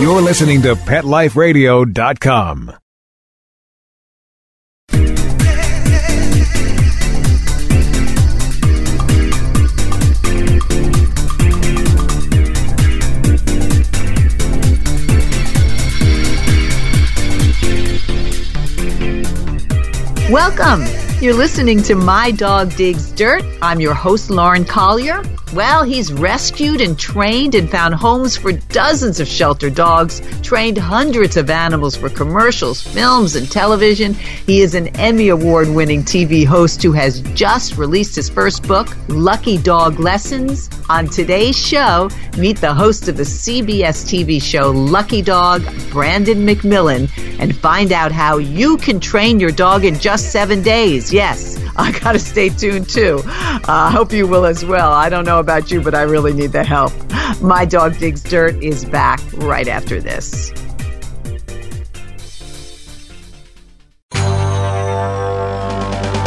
You're listening to PetLifeRadio.com. Welcome. You're listening to My Dog Digs Dirt. I'm your host, Lauren Collier. Well, he's rescued and trained and found homes for dozens of shelter dogs, trained hundreds of animals for commercials, films, and television. He is an Emmy Award winning TV host who has just released his first book, Lucky Dog Lessons. On today's show, meet the host of the CBS TV show Lucky Dog, Brandon McMillan, and find out how you can train your dog in just seven days. Yes. I got to stay tuned too. I uh, hope you will as well. I don't know about you, but I really need the help. My Dog Digs Dirt is back right after this.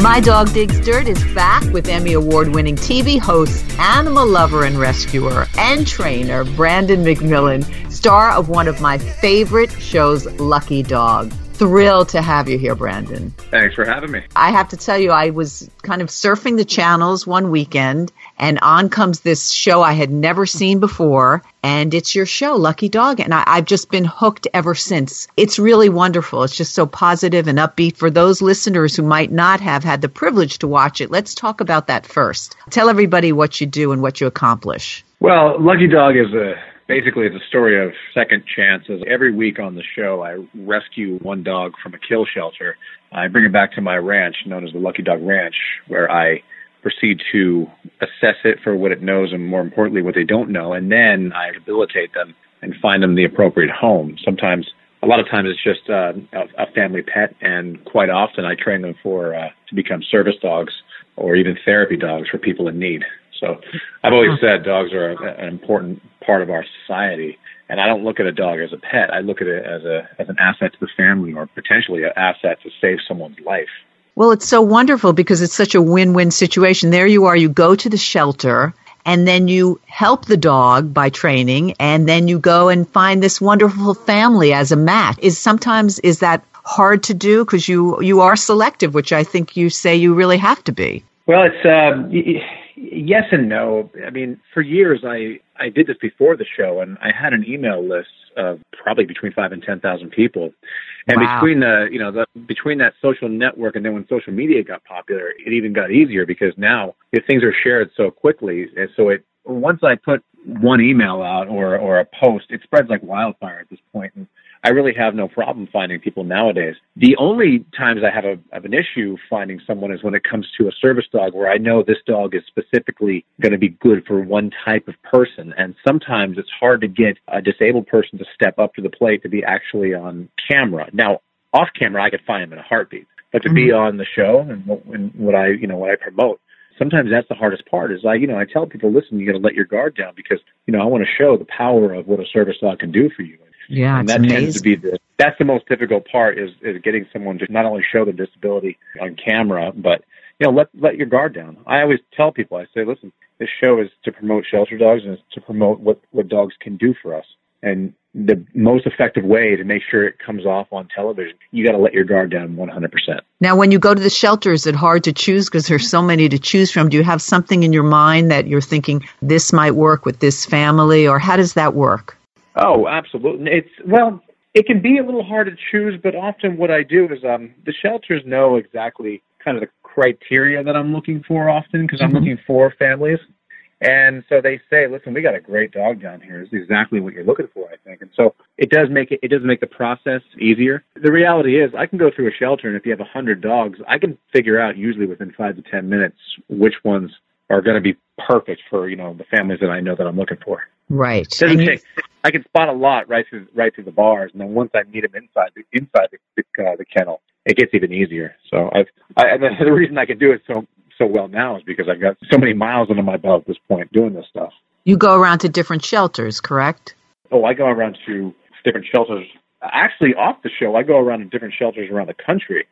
My Dog Digs Dirt is back with Emmy Award winning TV host, animal lover and rescuer, and trainer Brandon McMillan, star of one of my favorite shows, Lucky Dog thrilled to have you here, Brandon. Thanks for having me. I have to tell you, I was kind of surfing the channels one weekend, and on comes this show I had never seen before, and it's your show, Lucky Dog, and I, I've just been hooked ever since. It's really wonderful. It's just so positive and upbeat. For those listeners who might not have had the privilege to watch it, let's talk about that first. Tell everybody what you do and what you accomplish. Well, Lucky Dog is a Basically, it's a story of second chances. Every week on the show, I rescue one dog from a kill shelter. I bring it back to my ranch, known as the Lucky Dog Ranch, where I proceed to assess it for what it knows and, more importantly, what they don't know. And then I rehabilitate them and find them the appropriate home. Sometimes, a lot of times, it's just uh, a, a family pet, and quite often I train them for uh, to become service dogs or even therapy dogs for people in need. So I've always said dogs are an important part of our society. And I don't look at a dog as a pet. I look at it as a as an asset to the family or potentially an asset to save someone's life. Well, it's so wonderful because it's such a win-win situation. There you are, you go to the shelter and then you help the dog by training and then you go and find this wonderful family as a match. Is sometimes is that hard to do because you you are selective, which I think you say you really have to be. Well, it's um, yes and no. I mean, for years I I did this before the show, and I had an email list of probably between five and ten thousand people. And wow. between the you know the between that social network and then when social media got popular, it even got easier because now if things are shared so quickly, and so it once I put one email out or or a post, it spreads like wildfire at this point. And I really have no problem finding people nowadays. The only times I have, a, have an issue finding someone is when it comes to a service dog where I know this dog is specifically going to be good for one type of person. And sometimes it's hard to get a disabled person to step up to the plate to be actually on camera. Now, off camera, I could find them in a heartbeat, but to mm-hmm. be on the show and what, and what I, you know, what I promote, sometimes that's the hardest part is I, you know, I tell people, listen, you got to let your guard down because, you know, I want to show the power of what a service dog can do for you. Yeah, and that amazing. tends to be the that's the most difficult part is is getting someone to not only show their disability on camera, but you know let let your guard down. I always tell people, I say, listen, this show is to promote shelter dogs and it's to promote what what dogs can do for us. And the most effective way to make sure it comes off on television, you got to let your guard down 100%. Now, when you go to the shelter, is it hard to choose because there's so many to choose from? Do you have something in your mind that you're thinking this might work with this family, or how does that work? Oh, absolutely. It's well, it can be a little hard to choose, but often what I do is um, the shelters know exactly kind of the criteria that I'm looking for often because mm-hmm. I'm looking for families. And so they say, listen, we got a great dog down here. It's exactly what you're looking for, I think. And so it does make it, it does make the process easier. The reality is I can go through a shelter and if you have a hundred dogs, I can figure out usually within five to 10 minutes which ones are going to be perfect for, you know, the families that I know that I'm looking for. Right. Doesn't take, I can spot a lot right through, right through the bars. And then once I meet them inside the, inside the, uh, the kennel, it gets even easier. So I've, I, and the reason I can do it so so well now is because I've got so many miles under my belt at this point doing this stuff. You go around to different shelters, correct? Oh, I go around to different shelters. Actually, off the show, I go around to different shelters around the country.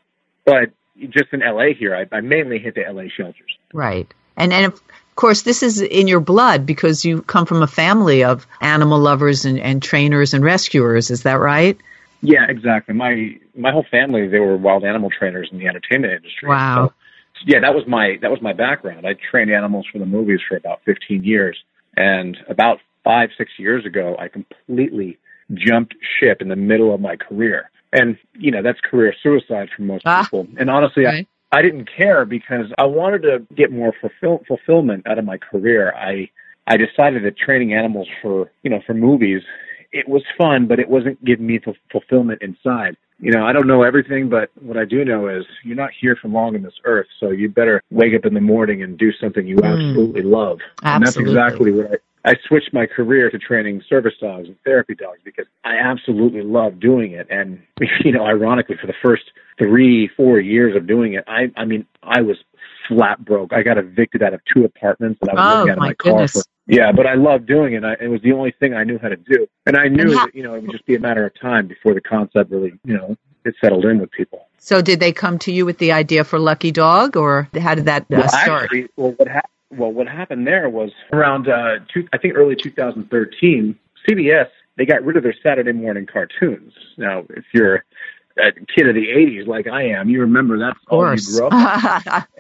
But just in LA here, I, I mainly hit the LA shelters. Right. And, and of course, this is in your blood because you come from a family of animal lovers and, and trainers and rescuers. Is that right? Yeah, exactly. My my whole family they were wild animal trainers in the entertainment industry. Wow. So yeah, that was my that was my background. I trained animals for the movies for about 15 years, and about five six years ago, I completely jumped ship in the middle of my career, and you know that's career suicide for most ah, people. And honestly, right. I didn't care because I wanted to get more fulfill, fulfillment out of my career. I I decided that training animals for you know for movies it was fun, but it wasn't giving me the fulfillment inside you know, I don't know everything, but what I do know is you're not here for long in this earth, so you better wake up in the morning and do something you mm. absolutely love. Absolutely. And that's exactly what I, I switched my career to training service dogs and therapy dogs because I absolutely love doing it. And, you know, ironically, for the first three, four years of doing it, I, I mean, I was flat broke. I got evicted out of two apartments that I was oh, living out of my, my goodness. car for yeah, but I loved doing it. I, it was the only thing I knew how to do, and I knew that you know it would just be a matter of time before the concept really you know it settled in with people. So, did they come to you with the idea for Lucky Dog, or how did that uh, well, start? Actually, well, what ha- well, what happened there was around uh, two, I think early 2013, CBS they got rid of their Saturday morning cartoons. Now, if you're a kid of the 80s like I am, you remember that's all you grew up.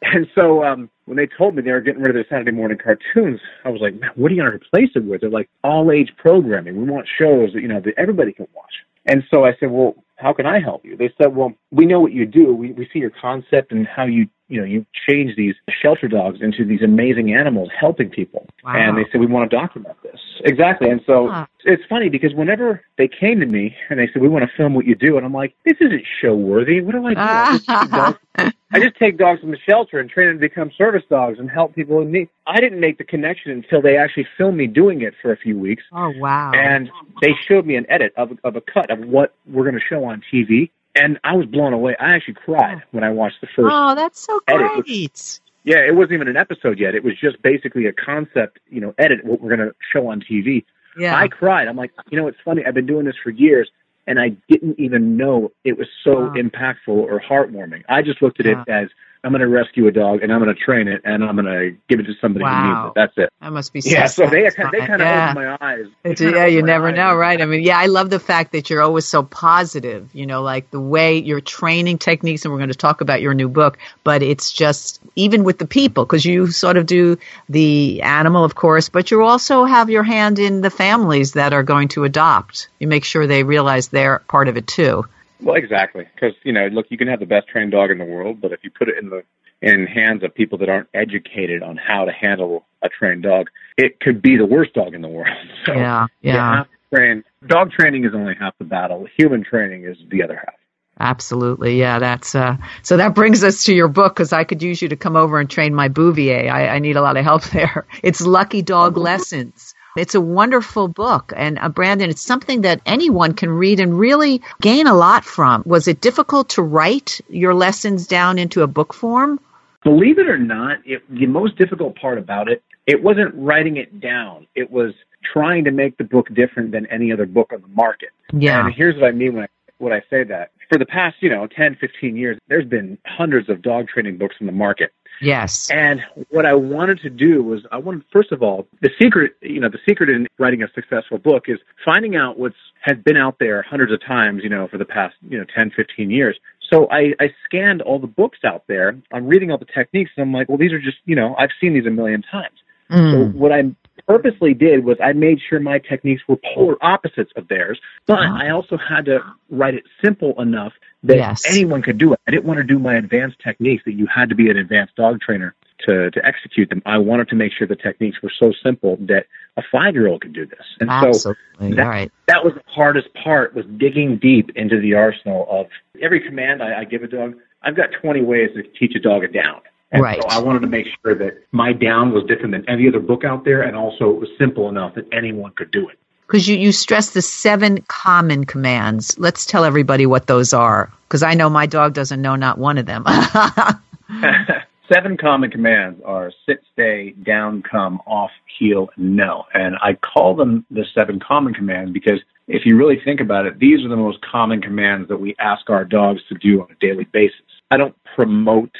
And so um, when they told me they were getting rid of their Saturday morning cartoons, I was like, man, what are you going to replace it with? They're like all age programming. We want shows that you know that everybody can watch. And so I said, well, how can I help you? They said, well, we know what you do. We, we see your concept and how you, you know, you change these shelter dogs into these amazing animals helping people. Wow. And they said, we want to document this. Exactly. And so huh. it's funny because whenever they came to me and they said, we want to film what you do, and I'm like, this isn't show worthy. What do I do? I, just I just take dogs from the shelter and train them to become service dogs and help people in need. I didn't make the connection until they actually filmed me doing it for a few weeks. Oh, wow. And they showed me an edit of, of a cut of what we're going to show on TV. And I was blown away. I actually cried oh. when I watched the first. Oh, that's so great! Edit. Yeah, it wasn't even an episode yet. It was just basically a concept, you know, edit what we're going to show on TV. Yeah. I cried. I'm like, you know, it's funny. I've been doing this for years, and I didn't even know it was so wow. impactful or heartwarming. I just looked at it as I'm going to rescue a dog and I'm going to train it and I'm going to give it to somebody wow. who needs it. That's it. That must be so yeah. So they they kind of yeah. opened my eyes. yeah, you never eyes. know, right? I mean, yeah, I love the fact that you're always so positive. You know, like the way your training techniques, and we're going to talk about your new book. But it's just even with the people because you sort of do the animal, of course, but you also have your hand in the families that are going to adopt. You make sure they realize they're part of it too. Well, exactly, because you know, look, you can have the best trained dog in the world, but if you put it in the in hands of people that aren't educated on how to handle a trained dog, it could be the worst dog in the world. So yeah, yeah. Train. Dog training is only half the battle. Human training is the other half. Absolutely, yeah. That's uh, so. That brings us to your book because I could use you to come over and train my Bouvier. I, I need a lot of help there. It's Lucky Dog Lessons. It's a wonderful book. And uh, Brandon, it's something that anyone can read and really gain a lot from. Was it difficult to write your lessons down into a book form? Believe it or not, it, the most difficult part about it, it wasn't writing it down. It was trying to make the book different than any other book on the market. Yeah. And here's what I mean when I, when I say that. For the past, you know, 10, 15 years, there's been hundreds of dog training books in the market. Yes. And what I wanted to do was I wanted first of all, the secret, you know, the secret in writing a successful book is finding out what's has been out there hundreds of times, you know, for the past, you know, 10, 15 years. So I, I scanned all the books out there. I'm reading all the techniques and I'm like, well, these are just, you know, I've seen these a million times. Mm. So what I purposely did was I made sure my techniques were polar opposites of theirs, but uh-huh. I also had to write it simple enough that Yes. anyone could do it. I didn't want to do my advanced techniques that you had to be an advanced dog trainer to, to execute them. I wanted to make sure the techniques were so simple that a five year old could do this. And so Absolutely. that, All right. that was the hardest part was digging deep into the arsenal of every command I, I give a dog. I've got 20 ways to teach a dog a down. And Right. so I wanted to make sure that my down was different than any other book out there, and also it was simple enough that anyone could do it. Because you, you stress the seven common commands. Let's tell everybody what those are. Because I know my dog doesn't know not one of them. Seven common commands are sit, stay, down, come, off, heel, and no. And I call them the seven common commands because if you really think about it, these are the most common commands that we ask our dogs to do on a daily basis. I don't promote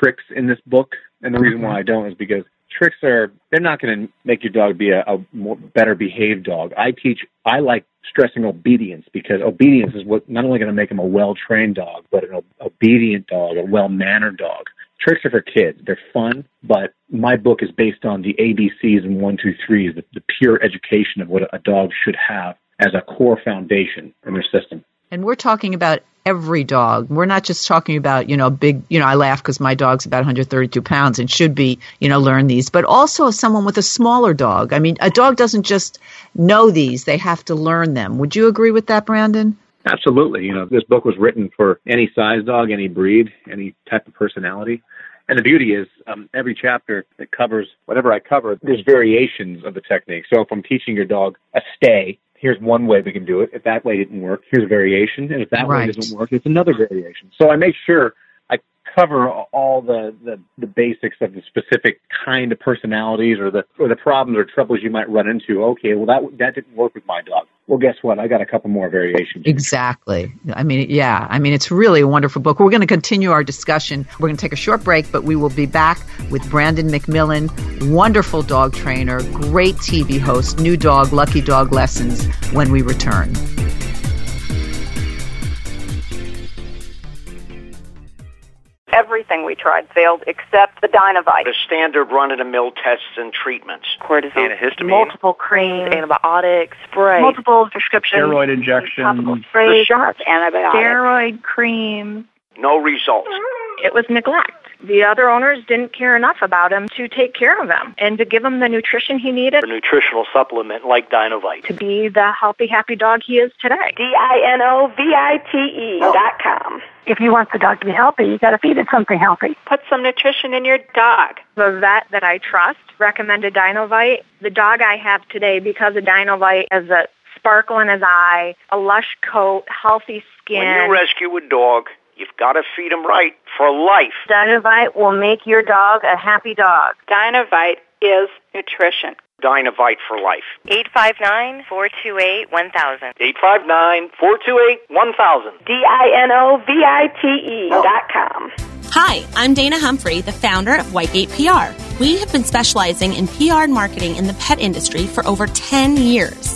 tricks in this book, and the reason why I don't is because tricks are they're not going to make your dog be a, a more better behaved dog. I teach I like stressing obedience because obedience is what not only going to make him a well trained dog, but an obedient dog, a well mannered dog. Tricks are for kids. They're fun, but my book is based on the ABCs and one, two, threes, the, the pure education of what a dog should have as a core foundation in their system. And we're talking about every dog. We're not just talking about, you know, big, you know, I laugh because my dog's about 132 pounds and should be, you know, learn these, but also someone with a smaller dog. I mean, a dog doesn't just know these, they have to learn them. Would you agree with that, Brandon? Absolutely. You know, this book was written for any size dog, any breed, any type of personality. And the beauty is, um, every chapter that covers whatever I cover, there's variations of the technique. So if I'm teaching your dog a stay, here's one way we can do it. If that way didn't work, here's a variation. And if that Right. way doesn't work, it's another variation. So I make sure I cover all the, the, the basics of the specific kind of personalities or the or the problems or troubles you might run into. Okay, well that that didn't work with my dog. Well, guess what? I got a couple more variations. Exactly. I mean, yeah. I mean, it's really a wonderful book. We're going to continue our discussion. We're going to take a short break, but we will be back with Brandon McMillan, wonderful dog trainer, great TV host, new dog, Lucky Dog Lessons, when we return. Everything we tried failed except the Dynovite. the standard run-of-the-mill tests and treatments. Cortisone. Antihistamine. Multiple creams, antibiotics, spray. Multiple prescriptions. Steroid injections. Topical sprays, sharp antibiotics. steroid cream. No results. It was neglect. The other owners didn't care enough about him to take care of him and to give him the nutrition he needed A nutritional supplement like Dynovite. to be the healthy, happy dog he is today. D-I-N-O-V-I-T-E dot com. if you want the dog to be healthy, you got to feed it something healthy. Put some nutrition in your dog. The vet that I trust recommended Dynovite. The dog I have today, because of Dynovite, has a sparkle in his eye, a lush coat, healthy skin. When you rescue a dog, you've got to feed him right for life. Dynovite will make your dog a happy dog. Dynovite is nutrition. Dynovite for life. 859-428-1000. 859-428-1000. D-I-N-O-V-I-T-E dot com. Hi, I'm Dana Humphrey, the founder of Whitegate PR. We have been specializing in PR and marketing in the pet industry for over 10 years.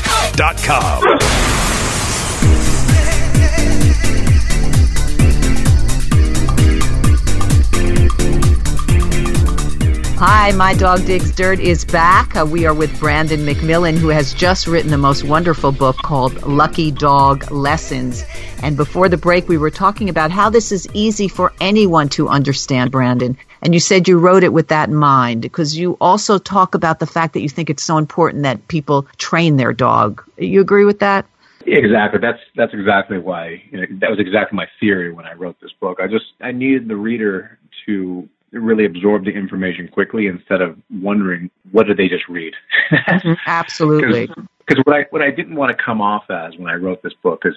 PetLifeRadio.com. Hi, My Dog Digs Dirt is back. Uh, we are with Brandon McMillan, who has just written the most wonderful book called Lucky Dog Lessons. And before the break, we were talking about how this is easy for anyone to understand, Brandon. And you said you wrote it with that in mind because you also talk about the fact that you think it's so important that people train their dog. You agree with that? Exactly. That's that's exactly why. You know, that was exactly my theory when I wrote this book. I just I needed the reader to really absorb the information quickly instead of wondering what did they just read. Mm-hmm. Absolutely. Because what I what I didn't want to come off as when I wrote this book is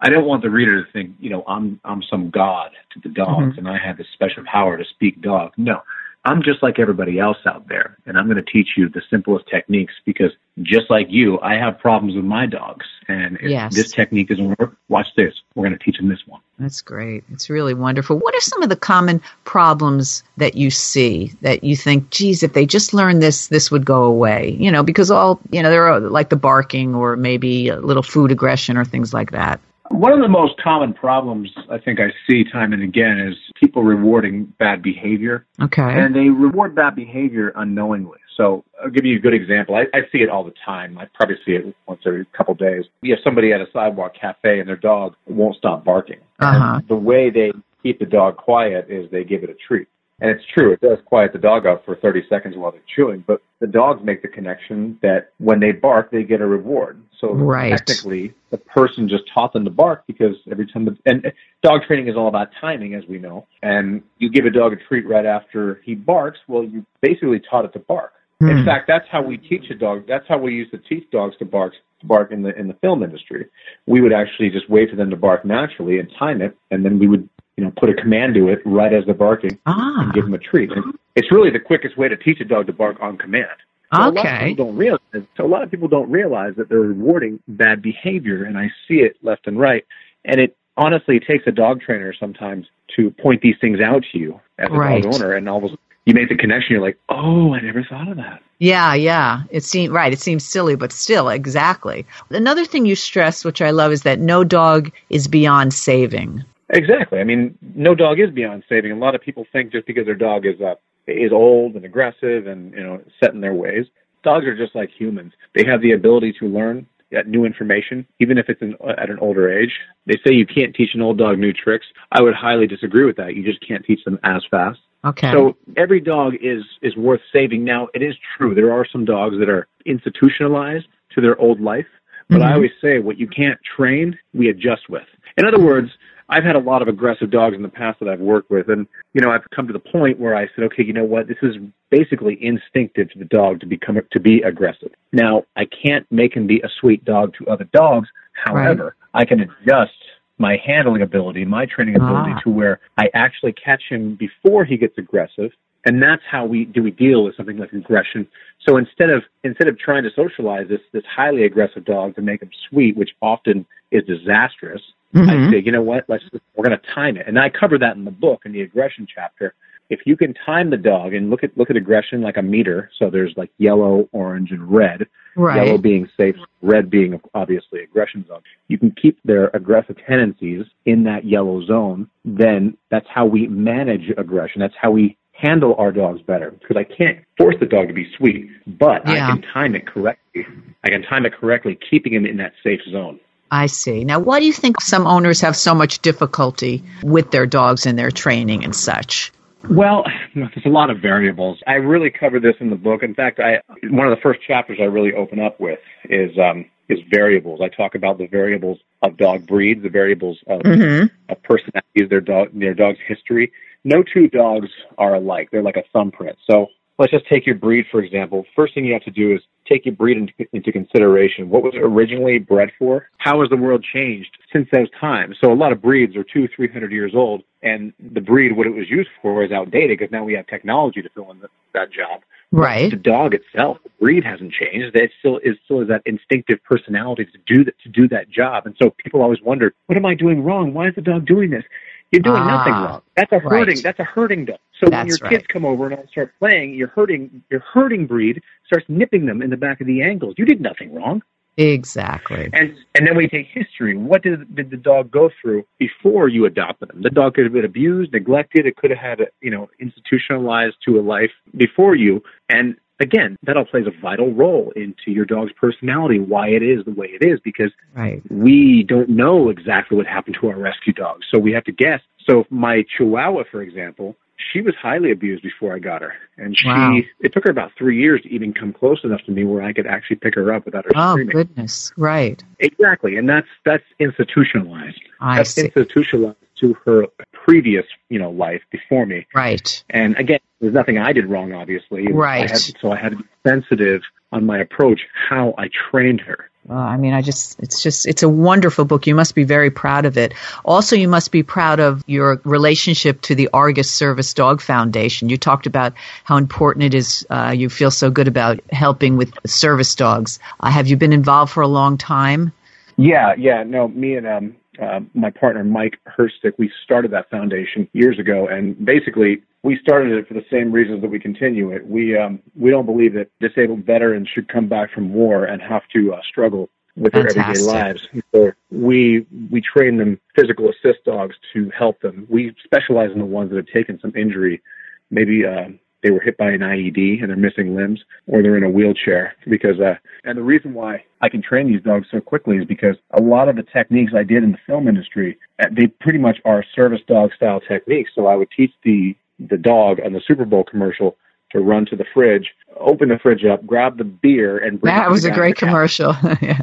I don't want the reader to think you know I'm I'm some god to the dogs mm-hmm. and I have this special power to speak dog. No, I'm just like everybody else out there, and I'm going to teach you the simplest techniques because just like you, I have problems with my dogs. And if Yes. this technique doesn't work, watch this. We're going to teach them this one. That's great. It's really wonderful. What are some of the common problems that you see that you think, geez, if they just learned this, this would go away? You know, because all, you know, there are like the barking or maybe a little food aggression or things like that. One of the most common problems I think I see time and again is people rewarding bad behavior. Okay. And they reward bad behavior unknowingly. So I'll give you a good example. I, I see it all the time. I probably see it once every couple of days. You have somebody at a sidewalk cafe and their dog won't stop barking. Uh-huh. The way they keep the dog quiet is they give it a treat. And it's true, it does quiet the dog out for 30 seconds while they're chewing, but the dogs make the connection that when they bark, they get a reward. So Right. technically, the person just taught them to bark because every time the, and dog training is all about timing, as we know. And you give a dog a treat right after he barks, well, you basically taught it to bark. In Hmm. fact, that's how we teach a dog. That's how we used to teach dogs to bark to bark in the in the film industry. We would actually just wait for them to bark naturally and time it, and then we would you know put a command to it right as they're barking Ah. and give them a treat. And it's really the quickest way to teach a dog to bark on command. So A lot of Okay. people don't realize. So a lot of people don't realize that they're rewarding bad behavior, and I see it left and right. And it honestly takes a dog trainer sometimes to point these things out to you as a Right. dog owner, and all of a sudden you make the connection. You're like, oh, I never thought of that. Yeah, yeah. It seems right. It seems silly, but still, exactly. Another thing you stress, which I love, is that no dog is beyond saving. Exactly. I mean, no dog is beyond saving. A lot of people think just because their dog is uh, is old and aggressive and you know set in their ways, dogs are just like humans. They have the ability to learn new information, even if it's in, at an older age. They say you can't teach an old dog new tricks. I would highly disagree with that. You just can't teach them as fast. Okay. So every dog is is worth saving. Now it is true there are some dogs that are institutionalized to their old life, but mm-hmm. I always say what you can't train, we adjust with. In other words, I've had a lot of aggressive dogs in the past that I've worked with, and you know I've come to the point where I said, okay, you know what, this is basically instinctive to the dog to become to be aggressive. Now I can't make him be a sweet dog to other dogs. However, I can adjust my handling ability, my training ability Ah. to where I actually catch him before he gets aggressive. And that's how we do we deal with something like aggression. So instead of instead of trying to socialize this this highly aggressive dog to make him sweet, which often is disastrous, Mm-hmm. I say, you know what? Let's we're going to time it. And I cover that in the book in the aggression chapter. If you can time the dog and look at look at aggression like a meter, so there's like yellow, orange, and red. Right. Yellow being safe, red being obviously aggression zone. You can keep their aggressive tendencies in that yellow zone. Then that's how we manage aggression. That's how we handle our dogs better. Because I can't force the dog to be sweet, but Yeah. I can time it correctly. I can time it correctly, keeping him in that safe zone. I see. Now, why do you think some owners have so much difficulty with their dogs and their training and such? Well, there's a lot of variables. I really cover this in the book. In fact, I one of the first chapters I really open up with is um, is variables. I talk about the variables of dog breeds, the variables of, of personalities, their dog, their dog's history. No two dogs are alike. They're like a thumbprint. So let's just take your breed for example. First thing you have to do is take your breed into, into consideration. What was it originally bred for? How has the world changed since those times? So a lot of breeds are two, three hundred years old, and the breed what it was used for is outdated because now we have technology to fill in the, that job. Right. The dog itself, the breed hasn't changed. It still is still has that instinctive personality to do that to do that job. And so people always wonder, what am I doing wrong? Why is the dog doing this? You're doing Ah, nothing wrong. That's a herding. right. That's a herding dog. So when That's your right. kids come over and all start playing, your herding your herding breed starts nipping them in the back of the ankles. You did nothing wrong. Exactly. And and then we take history. What did did the dog go through before you adopted him? The dog could have been abused, neglected. It could have had, a, you know, institutionalized to a life before you. And again, that all plays a vital role into your dog's personality, why it is the way it is, because Right. we don't know exactly what happened to our rescue dogs. So we have to guess. So my Chihuahua, for example, she was highly abused before I got her. And she, Wow. it took her about three years to even come close enough to me where I could actually pick her up without her Oh, screaming. goodness. Right. Exactly, and that's that's institutionalized. I that's see. institutionalized to her previous, you know, life before me. Right. And again, there's nothing I did wrong, obviously. Right. I had, so I had to be sensitive on my approach, how I trained her. I mean, I just, it's just, it's a wonderful book. You must be very proud of it. Also, you must be proud of your relationship to the Argus Service Dog Foundation. You talked about how important it is. Uh, you feel so good about helping with service dogs. Uh, have you been involved for a long time? Yeah, yeah. No, me and um, uh, my partner Mike Herstick, we started that foundation years ago, and basically we started it for the same reasons that we continue it. We um, we don't believe that disabled veterans should come back from war and have to uh, struggle with Fantastic. their everyday lives. So we we train them physical assist dogs to help them. We specialize in the ones that have taken some injury, maybe uh, they were hit by an IED and they're missing limbs, or they're in a wheelchair. Because uh, and the reason why I can train these dogs so quickly is because a lot of the techniques I did in the film industry, uh, they pretty much are service dog style techniques. So I would teach the the dog on the Super Bowl commercial to run to the fridge, open the fridge up, grab the beer, and bring that was a great commercial. yeah.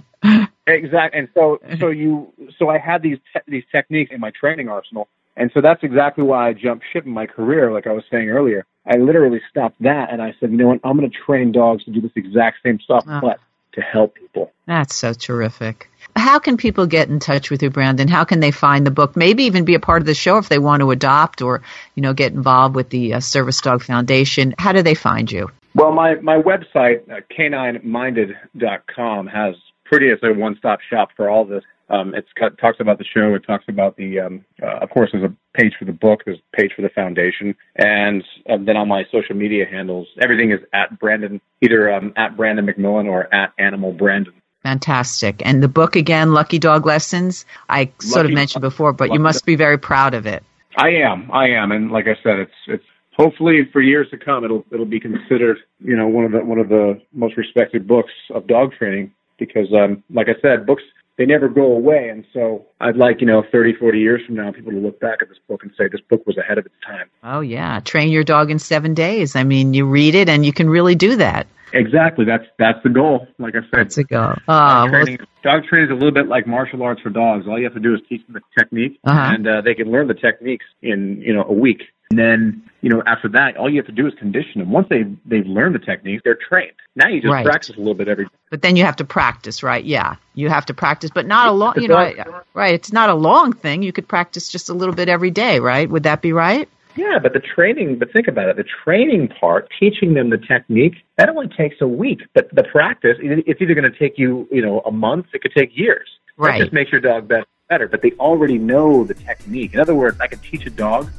Exactly, and so so you so I had these te- these techniques in my training arsenal, and so that's exactly why I jumped ship in my career. Like I was saying earlier, I literally stopped that and I said, you know what, I'm going to train dogs to do this exact same stuff, oh. but to help people. That's so terrific. How can people get in touch with you, Brandon? How can they find the book? Maybe even be a part of the show if they want to adopt or, you know, get involved with the uh, Service Dog Foundation. How do they find you? Well, my, my website, uh, canineminded.com, has pretty as a one-stop shop for all this. Um, it talks about the show. It talks about the, um, uh, of course, there's a page for the book. There's a page for the foundation, and um, then on my social media handles, everything is at Brandon, either um, at Brandon McMillan or at Animal Brandon. Fantastic. And the book again, Lucky Dog Lessons. I Lucky, sort of mentioned before, but you must be very proud of it. I am. I am. And like I said, it's it's hopefully for years to come, it'll it'll be considered, you know, one of the one of the most respected books of dog training because, um, like I said, books they never go away. And so I'd like, you know, 30, 40 years from now, people to look back at this book and say this book was ahead of its time. Oh, yeah. Train your dog in seven days. I mean, you read it and you can really do that. Exactly. That's that's the goal. Like I said, that's the goal. Uh, dog, training, well, dog training is a little bit like martial arts for dogs. All you have to do is teach them the technique, uh-huh. and uh, they can learn the techniques in you know a week. And then, you know, after that, all you have to do is condition them. Once they've they've learned the techniques, they're trained. Now you just right. practice a little bit every day. But then you have to practice, right? Yeah, you have to practice, but not a long. You know, right? It's not a long thing. You could practice just a little bit every day, right? Would that be right? Yeah, but the training, but think about it. The training part, teaching them the technique, that only takes a week. But the practice, it's either going to take you, you know, a month. It could take years. Right. That just makes your dog better. Better, but they already know the technique. In other words, I could teach a dog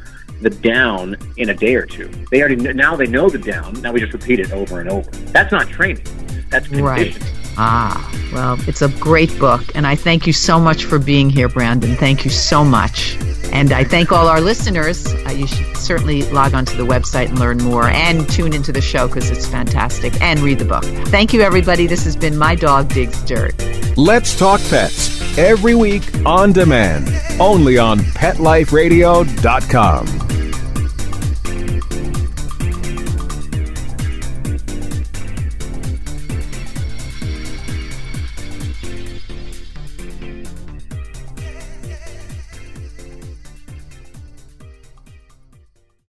the down in a day or two. They already now they know the down. Now we just repeat it over and over. That's not training. That's conditioning. Right. Ah, well, it's a great book, and I thank you so much for being here, Brandon. Thank you so much. And I thank all our listeners. Uh, you should certainly log onto the website and learn more and tune into the show because it's fantastic and read the book. Thank you, everybody. This has been My Dog Digs Dirt. Let's Talk Pets every week on demand, only on PetLifeRadio.com.